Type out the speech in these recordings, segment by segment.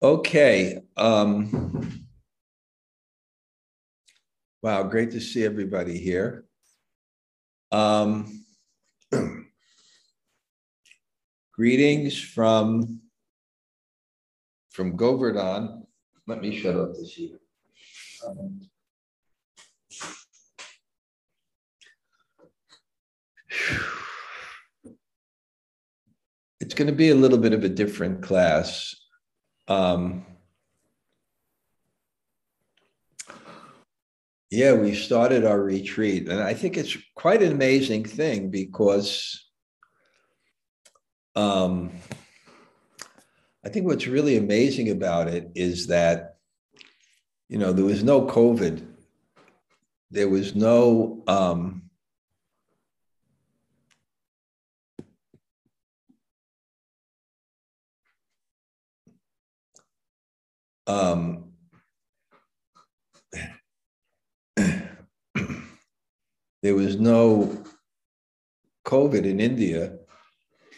Okay. Um, wow, great to see everybody here. Um, greetings from from Govardhan. Let me shut off this heat. Um, it's going to be a little bit of a different class um, yeah, we started our retreat, and I think it's quite an amazing thing because um, I think what's really amazing about it is that you know there was no COVID, there was no um, um, there was no COVID in India.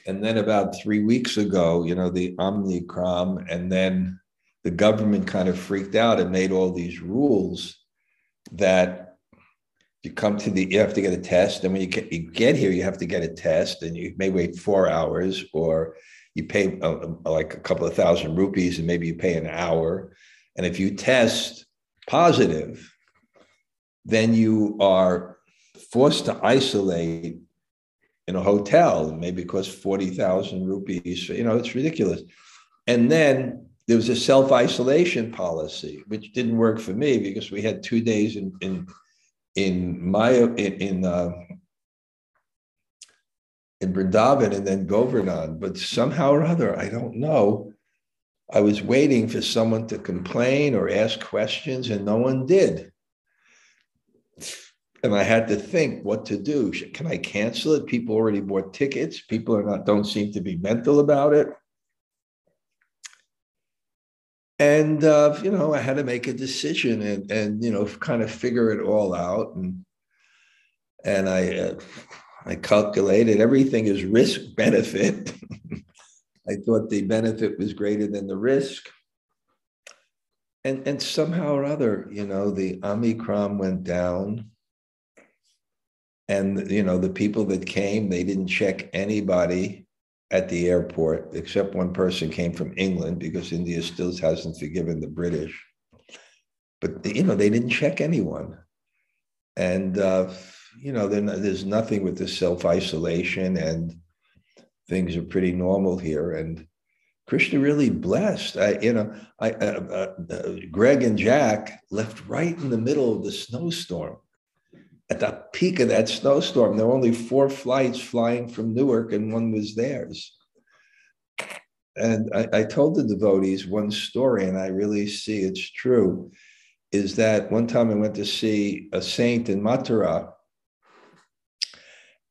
And then about three weeks ago, you know, the Omicron, and then the government kind of freaked out and made all these rules that you come to the, you have to get a test. And when you get, you get here, you have to get a test and you may wait four hours or you pay uh, like a couple of thousand rupees and maybe you pay an hour. And if you test positive, then you are forced to isolate in a hotel, maybe it costs 40,000 rupees. You know, it's ridiculous. And then there was a self isolation policy, which didn't work for me because we had two days in, in, in my, in, in uh, in Vrindavan and then Govardhan. But somehow or other, I don't know. I was waiting for someone to complain or ask questions, and no one did. And I had to think what to do. Can I cancel it? People already bought tickets. People are not don't seem to be mental about it. And uh, you know, I had to make a decision and and you know, kind of figure it all out. And and I uh, I calculated everything is risk benefit. I thought the benefit was greater than the risk. And, and somehow or other, you know, the Omicron went down. And, you know, the people that came, they didn't check anybody at the airport, except one person came from England because India still hasn't forgiven the British. But, you know, they didn't check anyone. And, uh, you know, there's nothing with the self isolation, and things are pretty normal here. And Krishna really blessed. I, you know, I, uh, uh, uh, Greg and Jack left right in the middle of the snowstorm. At the peak of that snowstorm, there were only four flights flying from Newark, and one was theirs. And I, I told the devotees one story, and I really see it's true. Is that one time I went to see a saint in Mathura,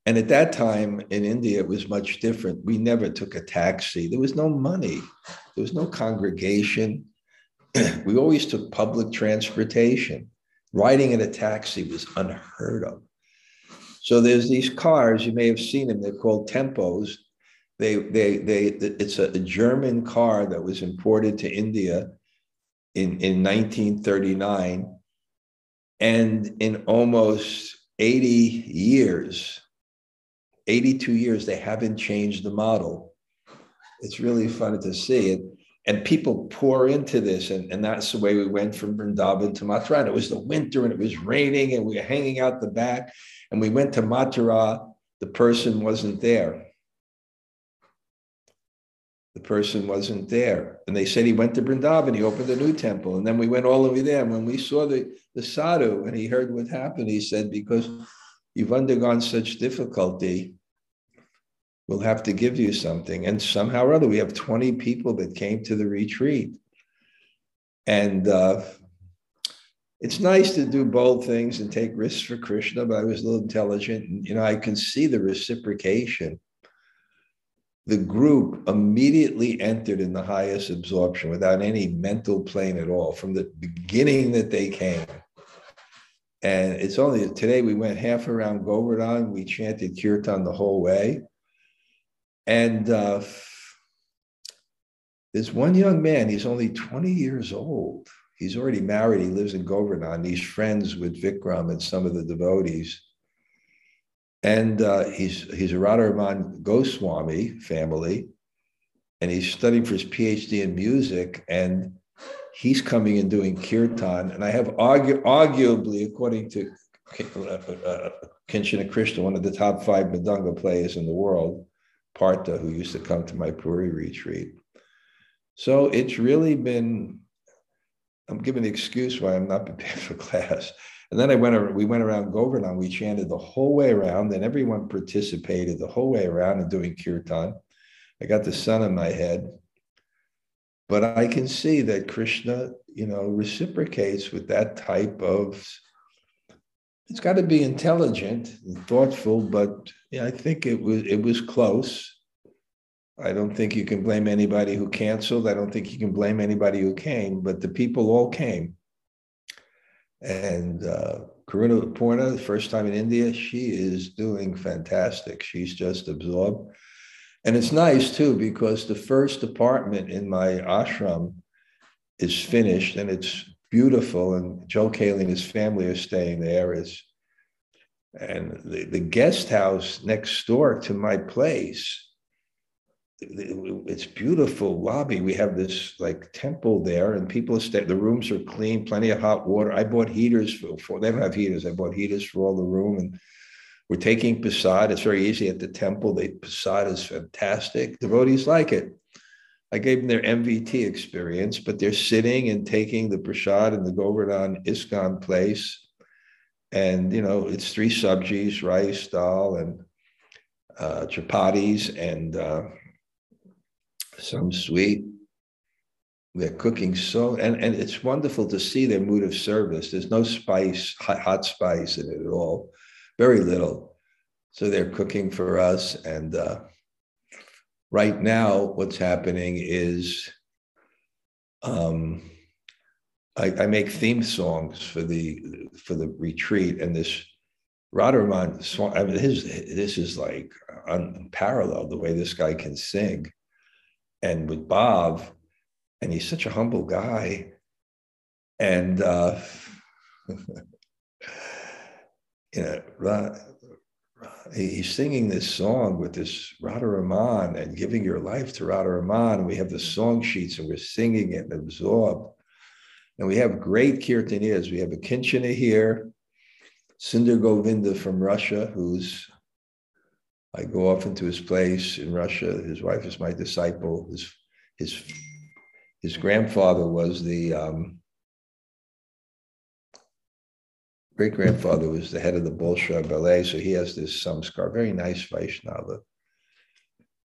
and at that time in India, it was much different. We never took a taxi. There was no money. There was no congregation. we always took public transportation. Riding in a taxi was unheard of. So there's these cars, you may have seen them, they're called tempos. They, they, they, it's a, German car that was imported to India in, in 1939. And in almost 80 years, 82 years, they haven't changed the model. It's really fun to see it. And people pour into this. And, and that's the way we went from Vrindavan to Mathura. And it was the winter and it was raining and we were hanging out the back. And we went to Mathura. The person wasn't there. The person wasn't there. And they said he went to Vrindavan. He opened a new temple. And then we went all over there. And when we saw the, the sadhu and he heard what happened, he said, because you've undergone such difficulty, we'll have to give you something. And somehow or other, we have 20 people that came to the retreat. And uh, it's nice to do bold things and take risks for Krishna, but I was a little intelligent. And, you know, I can see the reciprocation. The group immediately entered in the highest absorption without any mental plane at all from the beginning that they came. And it's only today we went half around Govardhan. We chanted kirtan the whole way. And uh, There's one young man, he's only 20 years old. He's already married. He lives in Govardhan. He's friends with Vikram and some of the devotees. And uh, he's, he's a Radharaman Goswami family, and he's studying for his PhD in music. And he's coming and doing kirtan. And I have argu- arguably, according to uh, Kinshana Krishna, one of the top five Mridanga players in the world, Partha, who used to come to my Puri retreat. So it's really been, I'm giving the excuse why I'm not prepared for class. And then I went, we went around Govardhan, we chanted the whole way around, and everyone participated the whole way around in doing kirtan. I got the sun in my head. But I can see that Krishna, you know, reciprocates with that type of it's got to be intelligent and thoughtful, but yeah, I think it was it was close. I don't think you can blame anybody who canceled. I don't think you can blame anybody who came, but the people all came. And uh, Karuna the first time in India, she is doing fantastic. She's just absorbed. And it's nice too, because the first apartment in my ashram is finished and it's beautiful. And Joe Cayley and his family are staying there. It's, and the, the guest house next door to my place, it's beautiful lobby. We have this like temple there, and people stay. The rooms are clean, plenty of hot water. I bought heaters for, for they don't have heaters. I bought heaters for all the room, and we're taking prasad. It's very easy at the temple. The prasad is fantastic. Devotees like it. I gave them their MVT experience, but they're sitting and taking the prasad in the Govardhan ISKCON place. And, you know, it's three subjis, rice, dal, and uh, chapatis, and uh, some sweet. They're cooking so, and, and it's wonderful to see their mood of service. There's no spice, hot, hot spice in it at all, very little. So they're cooking for us. And, uh, right now, what's happening is um, I, I, make theme songs for the for the retreat, and this Radharaman song. I mean, his this is like unparalleled the way this guy can sing, and with Bob, and he's such a humble guy, and uh, you know he's singing this song with this Radharaman and giving your life to. And we have the song sheets and we're singing it and absorbed. And we have great kirtanias. We have a Kinchana here, Sundar Govinda from Russia, who's, I go often to his place in Russia. His wife is my disciple. His, his, his grandfather was the um, great grandfather was the head of the Bolshoi ballet, so he has this samskar, very nice Vaishnava.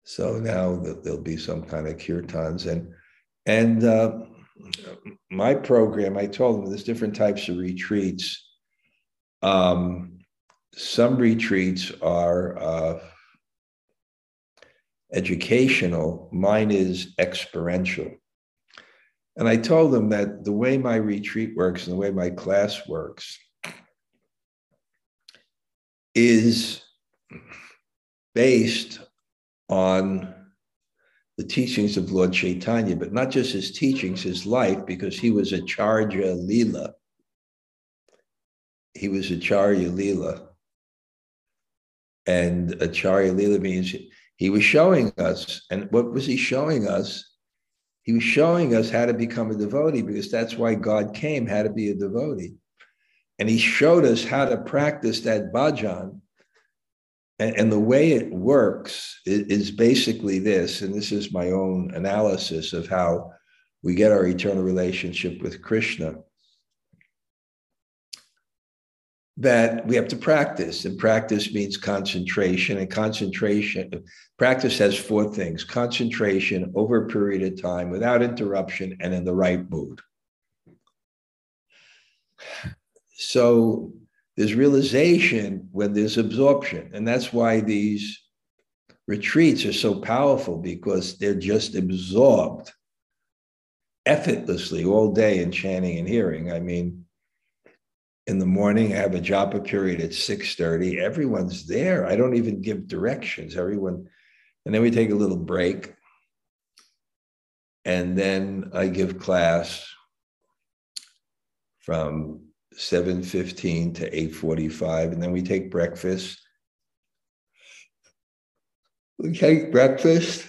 So now there'll be some kind of kirtans and and uh, my program. I told them there's different types of retreats. Um, some retreats are uh, educational. Mine is experiential. And I told them that the way my retreat works and the way my class works is based on the teachings of Lord Chaitanya, but not just his teachings, his life, because he was Acharya Leela. He was Acharya Leela. And Acharya Leela means he was showing us. And what was he showing us? He was showing us how to become a devotee because that's why God came, how to be a devotee. And he showed us how to practice that bhajan. And, and the way it works is, is basically this, and this is my own analysis of how we get our eternal relationship with Krishna. That we have to practice, and practice means concentration. And concentration, practice has four things concentration over a period of time without interruption and in the right mood. So there's realization when there's absorption. And that's why these retreats are so powerful because they're just absorbed effortlessly all day in chanting and hearing. I mean, in the morning, I have a japa period at 6:30. Everyone's there. I don't even give directions. Everyone, and then we take a little break. and then I give class from 7.15 to 8.45 and then we take breakfast. We take breakfast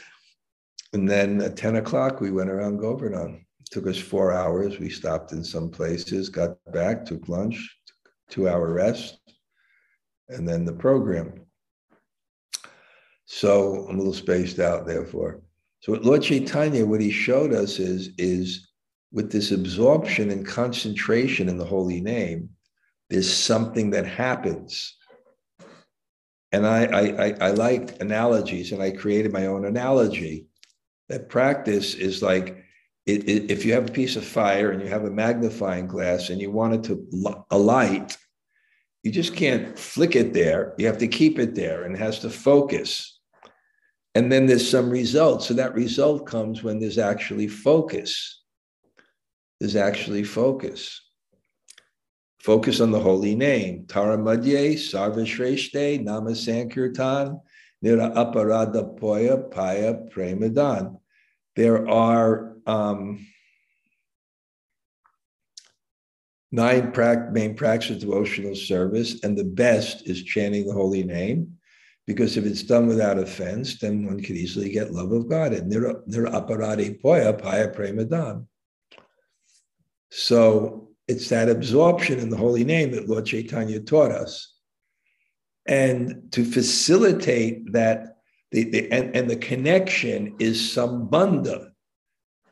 and then at 10 o'clock we went around govardhan it took us four hours. We stopped in some places got back took lunch two hour rest and then the program. So i'm a little spaced out therefore. So what lord chaitanya what he showed us is is with this absorption and concentration in the holy name, there's something that happens. And I, I, I, like analogies, and I created my own analogy. That practice is like it, it, if you have a piece of fire and you have a magnifying glass and you want it to alight, you just can't flick it there. You have to keep it there and it has to focus. And then there's some result. So that result comes when there's actually focus is actually focus. Focus on the holy name. Taramadye, Sarvashreshte, Nama Sankirtan, Nira Aparada Poya, Paya, Premadan. There are um, nine main practices of devotional service, and the best is chanting the holy name. Because if it's done without offense, then one could easily get love of God. And nira, poya paya premadan. So it's that absorption in the holy name that Lord Chaitanya taught us. And to facilitate that, the, the, and, and the connection is sambandha.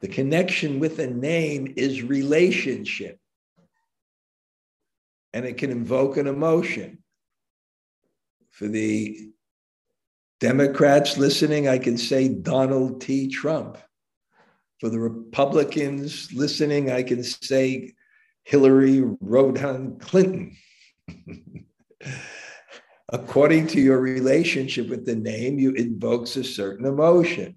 The connection with a name is relationship. And it can invoke an emotion. For the Democrats listening, I can say Donald T. Trump. For the Republicans listening, I can say Hillary Rodham Clinton. According to your relationship with the name, you invokes a certain emotion.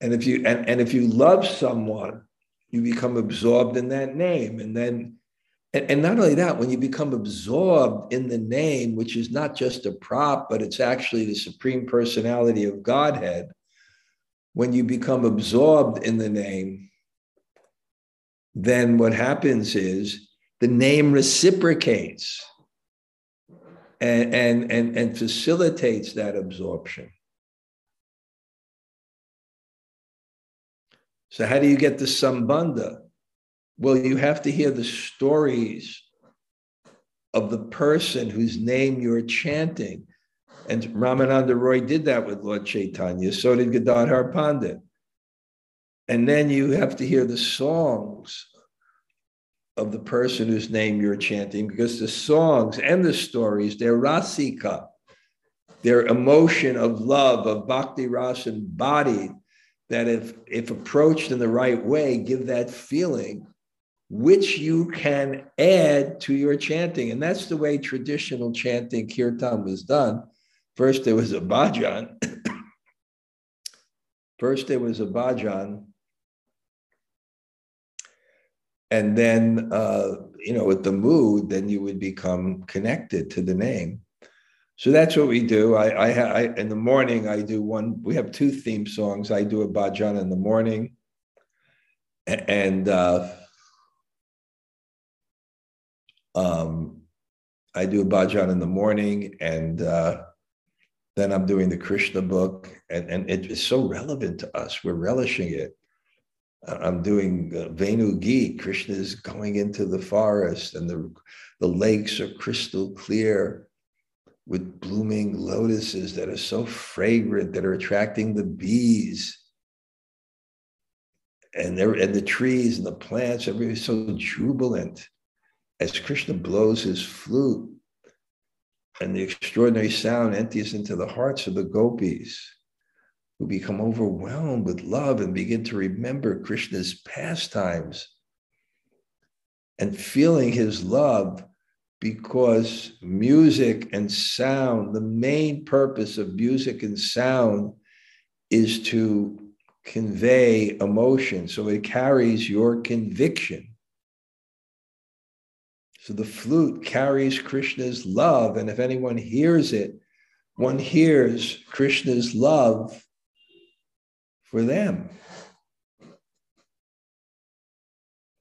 And if you and, and if you love someone, you become absorbed in that name. And then, and, and not only that, when you become absorbed in the name, which is not just a prop, but it's actually the supreme personality of Godhead, when you become absorbed in the name, then what happens is the name reciprocates and, and, and, and facilitates that absorption. So, how do you get the sambandha? Well, you have to hear the stories of the person whose name you're chanting. And Ramananda Roy did that with Lord Chaitanya. So did Gadadhar Pandit. And then you have to hear the songs of the person whose name you're chanting, because the songs and the stories, they're rasika. They're emotion of love, of bhakti ras embodied, that if, if approached in the right way, give that feeling, which you can add to your chanting. And that's the way traditional chanting kirtan was done First, there was a bhajan. First, there was a bhajan. And then, uh, you know, with the mood, then you would become connected to the name. So that's what we do. I, I, I, in the morning, I do one. We have two theme songs. I do a bhajan in the morning, and uh, um, I do a bhajan in the morning, and uh, then I'm doing the Krishna book, and, and it is so relevant to us. We're relishing it. I'm doing uh, Venu Geet. Krishna is going into the forest, and the, the lakes are crystal clear with blooming lotuses that are so fragrant that are attracting the bees. And, there, and the trees and the plants, everything's so jubilant as Krishna blows his flute and the extraordinary sound empties into the hearts of the gopis who become overwhelmed with love and begin to remember Krishna's pastimes and feeling his love because music and sound, the main purpose of music and sound is to convey emotion. So it carries your conviction. So the flute carries Krishna's love. And if anyone hears it, one hears Krishna's love for them.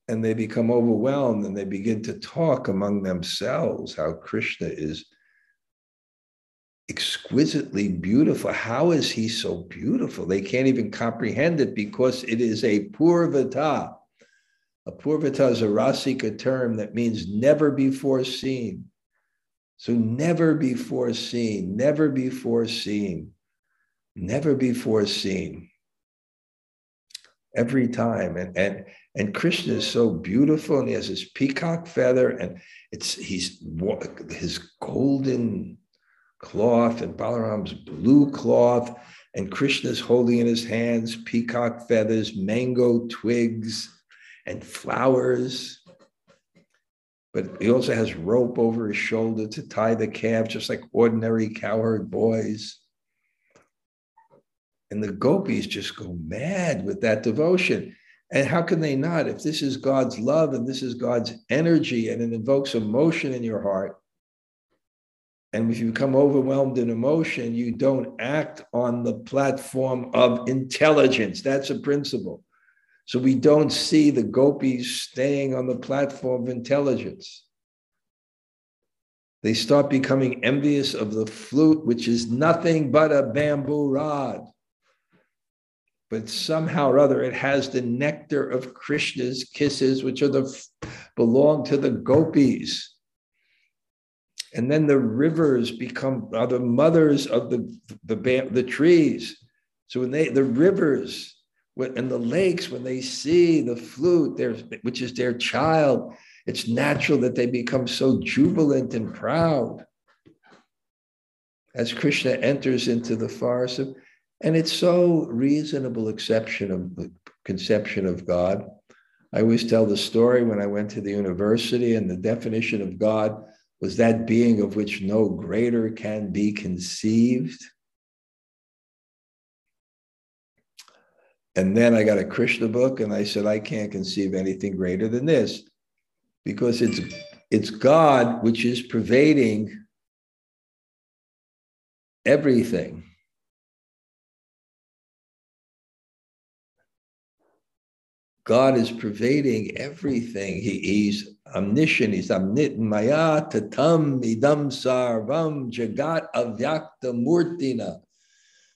And they become overwhelmed and they begin to talk among themselves how Krishna is exquisitely beautiful. How is he so beautiful? They can't even comprehend it because it is a purvata. A purvata is a rasika term that means never before seen. So never before seen, never before seen, never before seen. Every time. And and and Krishna is so beautiful, and he has his peacock feather, and it's he's his golden cloth and Balaram's blue cloth, and Krishna's holding in his hands peacock feathers, mango twigs, and flowers. But he also has rope over his shoulder to tie the calf, just like ordinary cowherd boys. And the gopis just go mad with that devotion. And how can they not? If this is God's love and this is God's energy and it invokes emotion in your heart, and if you become overwhelmed in emotion, you don't act on the platform of intelligence. That's a principle. So we don't see the gopis staying on the platform of intelligence. They start becoming envious of the flute, which is nothing but a bamboo rod. But somehow or other, it has the nectar of Krishna's kisses, which are the belong to the gopis. And then the rivers become are the mothers of the, the, the trees. So when they the rivers and the lakes, when they see the flute, which is their child, it's natural that they become so jubilant and proud as Krishna enters into the forest. Of, and it's so reasonable exception of the conception of God. I always tell the story when I went to the university and the definition of God was that being of which no greater can be conceived. And then I got a Krishna book and I said, I can't conceive anything greater than this because it's, it's God which is pervading everything. God is pervading everything. He, he's omniscient, he's omnipotent. Maya tatam idam sarvam jagat avyakta murtina.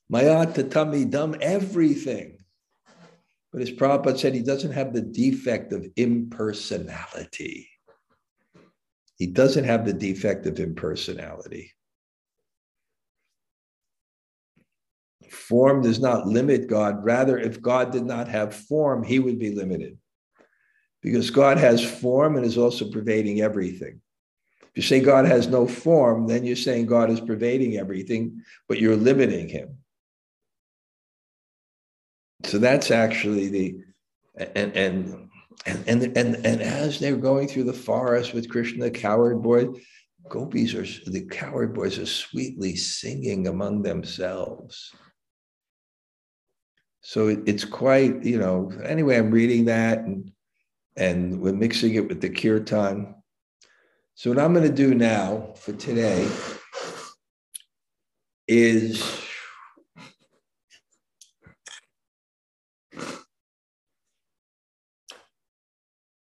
Maya tatam idam everything. But as Prabhupada said, he doesn't have the defect of impersonality. He doesn't have the defect of impersonality. Form does not limit God. Rather, if God did not have form, he would be limited. Because God has form and is also pervading everything. If you say God has no form, then you're saying God is pervading everything, but you're limiting him. So that's actually the and and and and and, and as they're going through the forest with Krishna, the cowherd boy, gopis are the coward boys are sweetly singing among themselves. So it, it's quite, you know, anyway, I'm reading that and and we're mixing it with the kirtan. So what I'm going to do now for today is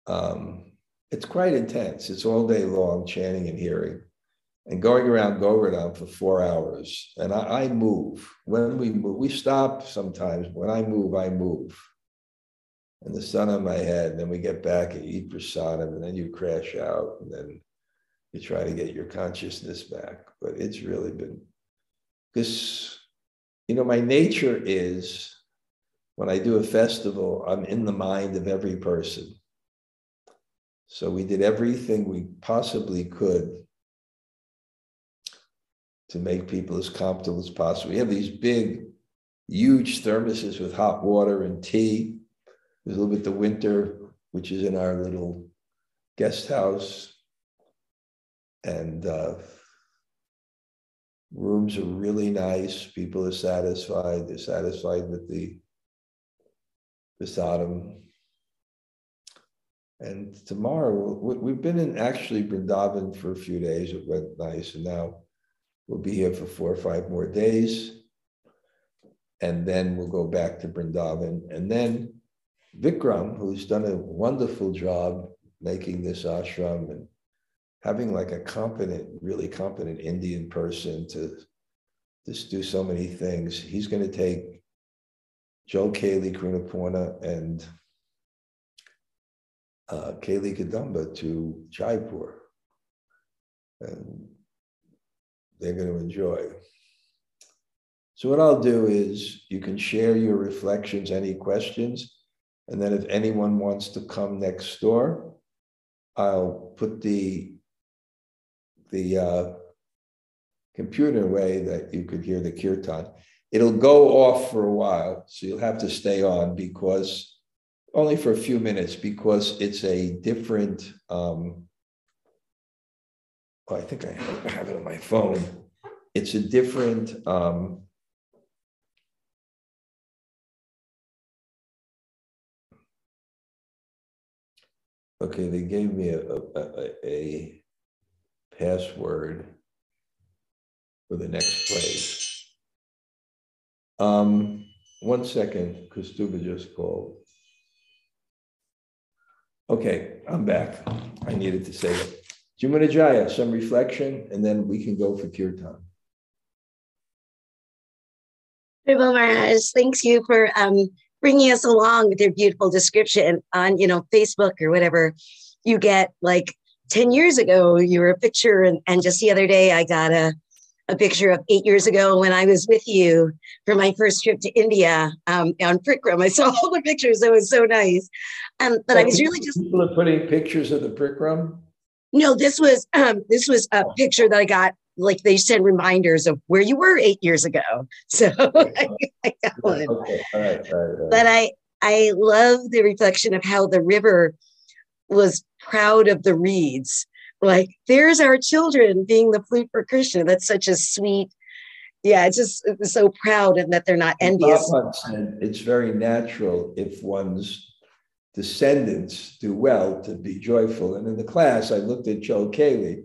um, it's quite intense. It's all day long chanting and hearing and going around Govardhan for four hours. And I, I, move. When we move, we stop sometimes. When I move, I move. And the sun on my head, and then we get back and eat prasadam, and then you crash out, and then you try to get your consciousness back. But it's really been this, you know, my nature is when I do a festival, I'm in the mind of every person. So we did everything we possibly could to make people as comfortable as possible. We have these big, huge thermoses with hot water and tea. There's a little bit the winter, which is in our little guest house. And uh, rooms are really nice. People are satisfied. They're satisfied with the the prasadam. And tomorrow, we've been in actually Vrindavan for a few days. It went nice. And now We'll be here for four or five more days. and then we'll go back to Brindavan. And then Vikram, who's done a wonderful job making this ashram and having like a competent, really competent Indian person to just do so many things. He's going to take Joe Kaylee Krunapurna and uh, Kaylee Kadamba to Jaipur. And they're going to enjoy. So, what I'll do is you can share your reflections, any questions. And then, if anyone wants to come next door, I'll put the the uh, computer away that you could hear the kirtan. It'll go off for a while, so you'll have to stay on because only for a few minutes because it's a different. Um, oh, I think I have it on my phone. It's a different. Um, okay, they gave me a, a, a password for the next place. Um, one second, Kastuba just called. Okay, I'm back. I needed to say it. Jumanajaya, some reflection, and then we can go for kirtan. Prabhu Maharaj, thanks you for um, bringing us along with your beautiful description on, you know, Facebook or whatever you get. Like 10 years ago, you were a picture, and, and just the other day, I got a a picture of eight years ago when I was with you for my first trip to India um, on Prikram. I saw all the pictures. It was so nice. Um, but I was really just people are putting pictures of the Prikram. No, this was um, this was a picture that I got. Like they send reminders of where you were eight years ago. So I, I got one. Okay. All right, all right, all right. But I I love the reflection of how the river was proud of the reeds like there's our children being the flute for Krishna. That's such a sweet, yeah, it's just it's so proud and that they're not envious. It's very natural if one's descendants do well to be joyful. And in the class, I looked at Joe Kaylee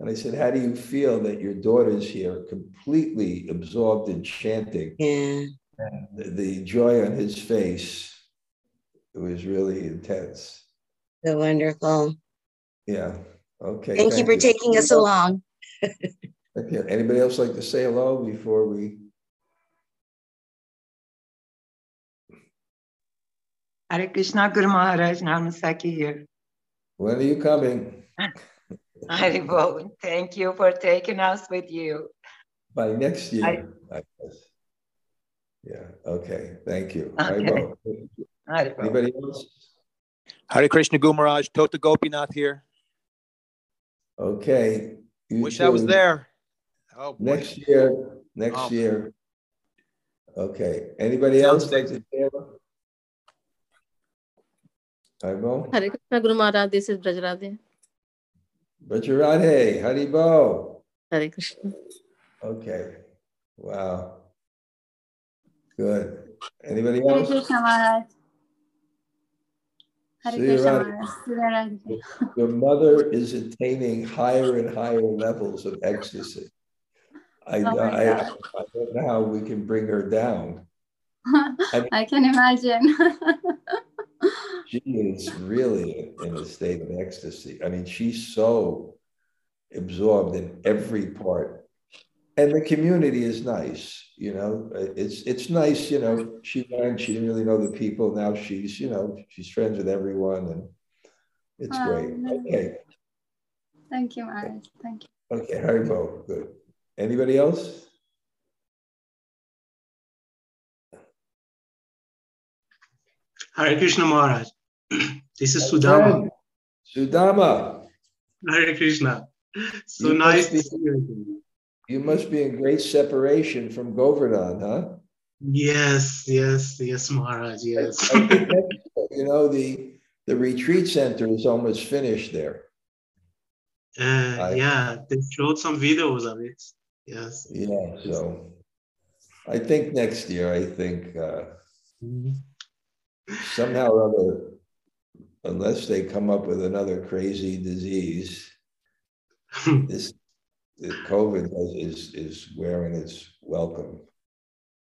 and I said, How do you feel that your daughter's here completely absorbed in chanting? Yeah. And the, the joy on his face, it was really intense. So wonderful. Yeah. Okay. Thank, thank you for you. taking us along. Anybody else like to say hello before we? Hare Krishna Guru Maharaj Namasaki here. When are you coming? Hare Bol, thank you for taking us with you. By next year, I, I guess. Yeah, okay. Thank you. Okay. Hare Anybody else? Hare Krishna Guru Maharaj, Tota Gopinath here. Okay. You Wish too. I was there. Oh, boy. next year. Next oh. year. Okay. Anybody Sounds else like to share? Haribol? Hare Krishna Guru Maharaj, this is Brajradhe. Brajradhe, Haribol. Hare Krishna. Okay. Wow. Good. Anybody else? Hare Krishna Your mother is attaining higher and higher levels of ecstasy. I, oh I, I, don't know how we can bring her down. I, mean, I can imagine. she is really in a state of ecstasy. I mean, she's so absorbed in every part and the community is nice you know it's it's nice you know she learned she didn't really know the people now she's you know she's friends with everyone and it's um, great okay thank you Maris. thank you okay Haribol, good anybody else Hare Krishna Maharaj. This is Sudama. Sudama. Hare Krishna. So you nice to see you. You must be in great separation from Govardhan, huh? Yes, yes, yes, Maharaj, yes. you know, the the retreat center is almost finished there. Uh, I, yeah, they showed some videos of it. Yes. Yeah, so I think next year, I think uh, mm-hmm. somehow or other, unless they come up with another crazy disease, this COVID is, is wearing its welcome.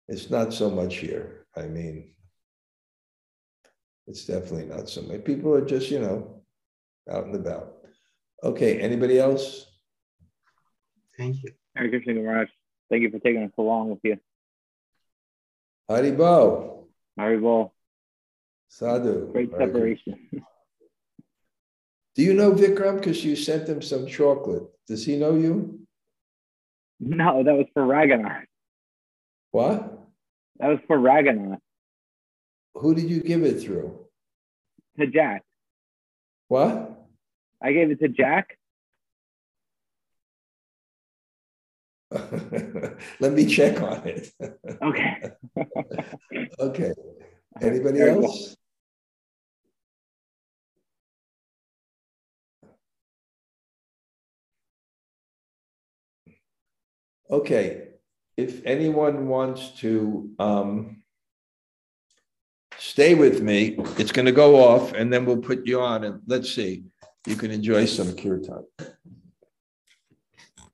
It's not so much here. I mean, it's definitely not so many. People are just, you know, out and about. Okay, anybody else? Thank you. Hare Krishna Maharaj. Thank you for taking us along with you. Haribol. Haribol. Sadhu. Great separation. Do you know Vikram? Because you sent him some chocolate. Does he know you? No, that was for Raghunath. What? That was for Raghunath. Who did you give it through? To Jack. What? I gave it to Jack. Let me check on it. Okay. okay. Anybody else? Okay. If anyone wants to um, stay with me, it's going to go off and then we'll put you on and let's see. You can enjoy some kirtan.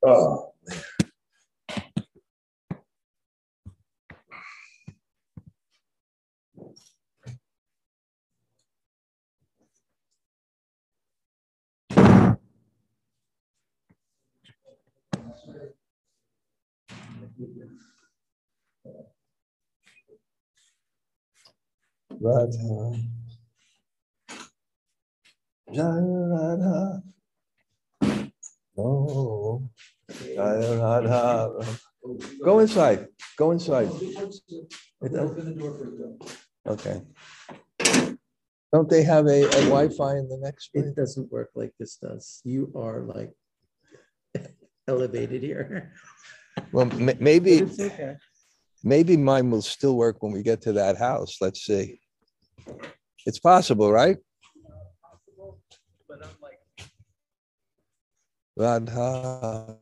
Oh. Radha. Jaya Radha. Oh, Jaya Radha. Go inside. Go inside. Okay. Don't they have a, a Wi-Fi in the next room? It room? doesn't work like this does. You are like elevated here. Well, ma- maybe, okay. maybe mine will still work when we get to that house. Let's see. It's possible, right? Radha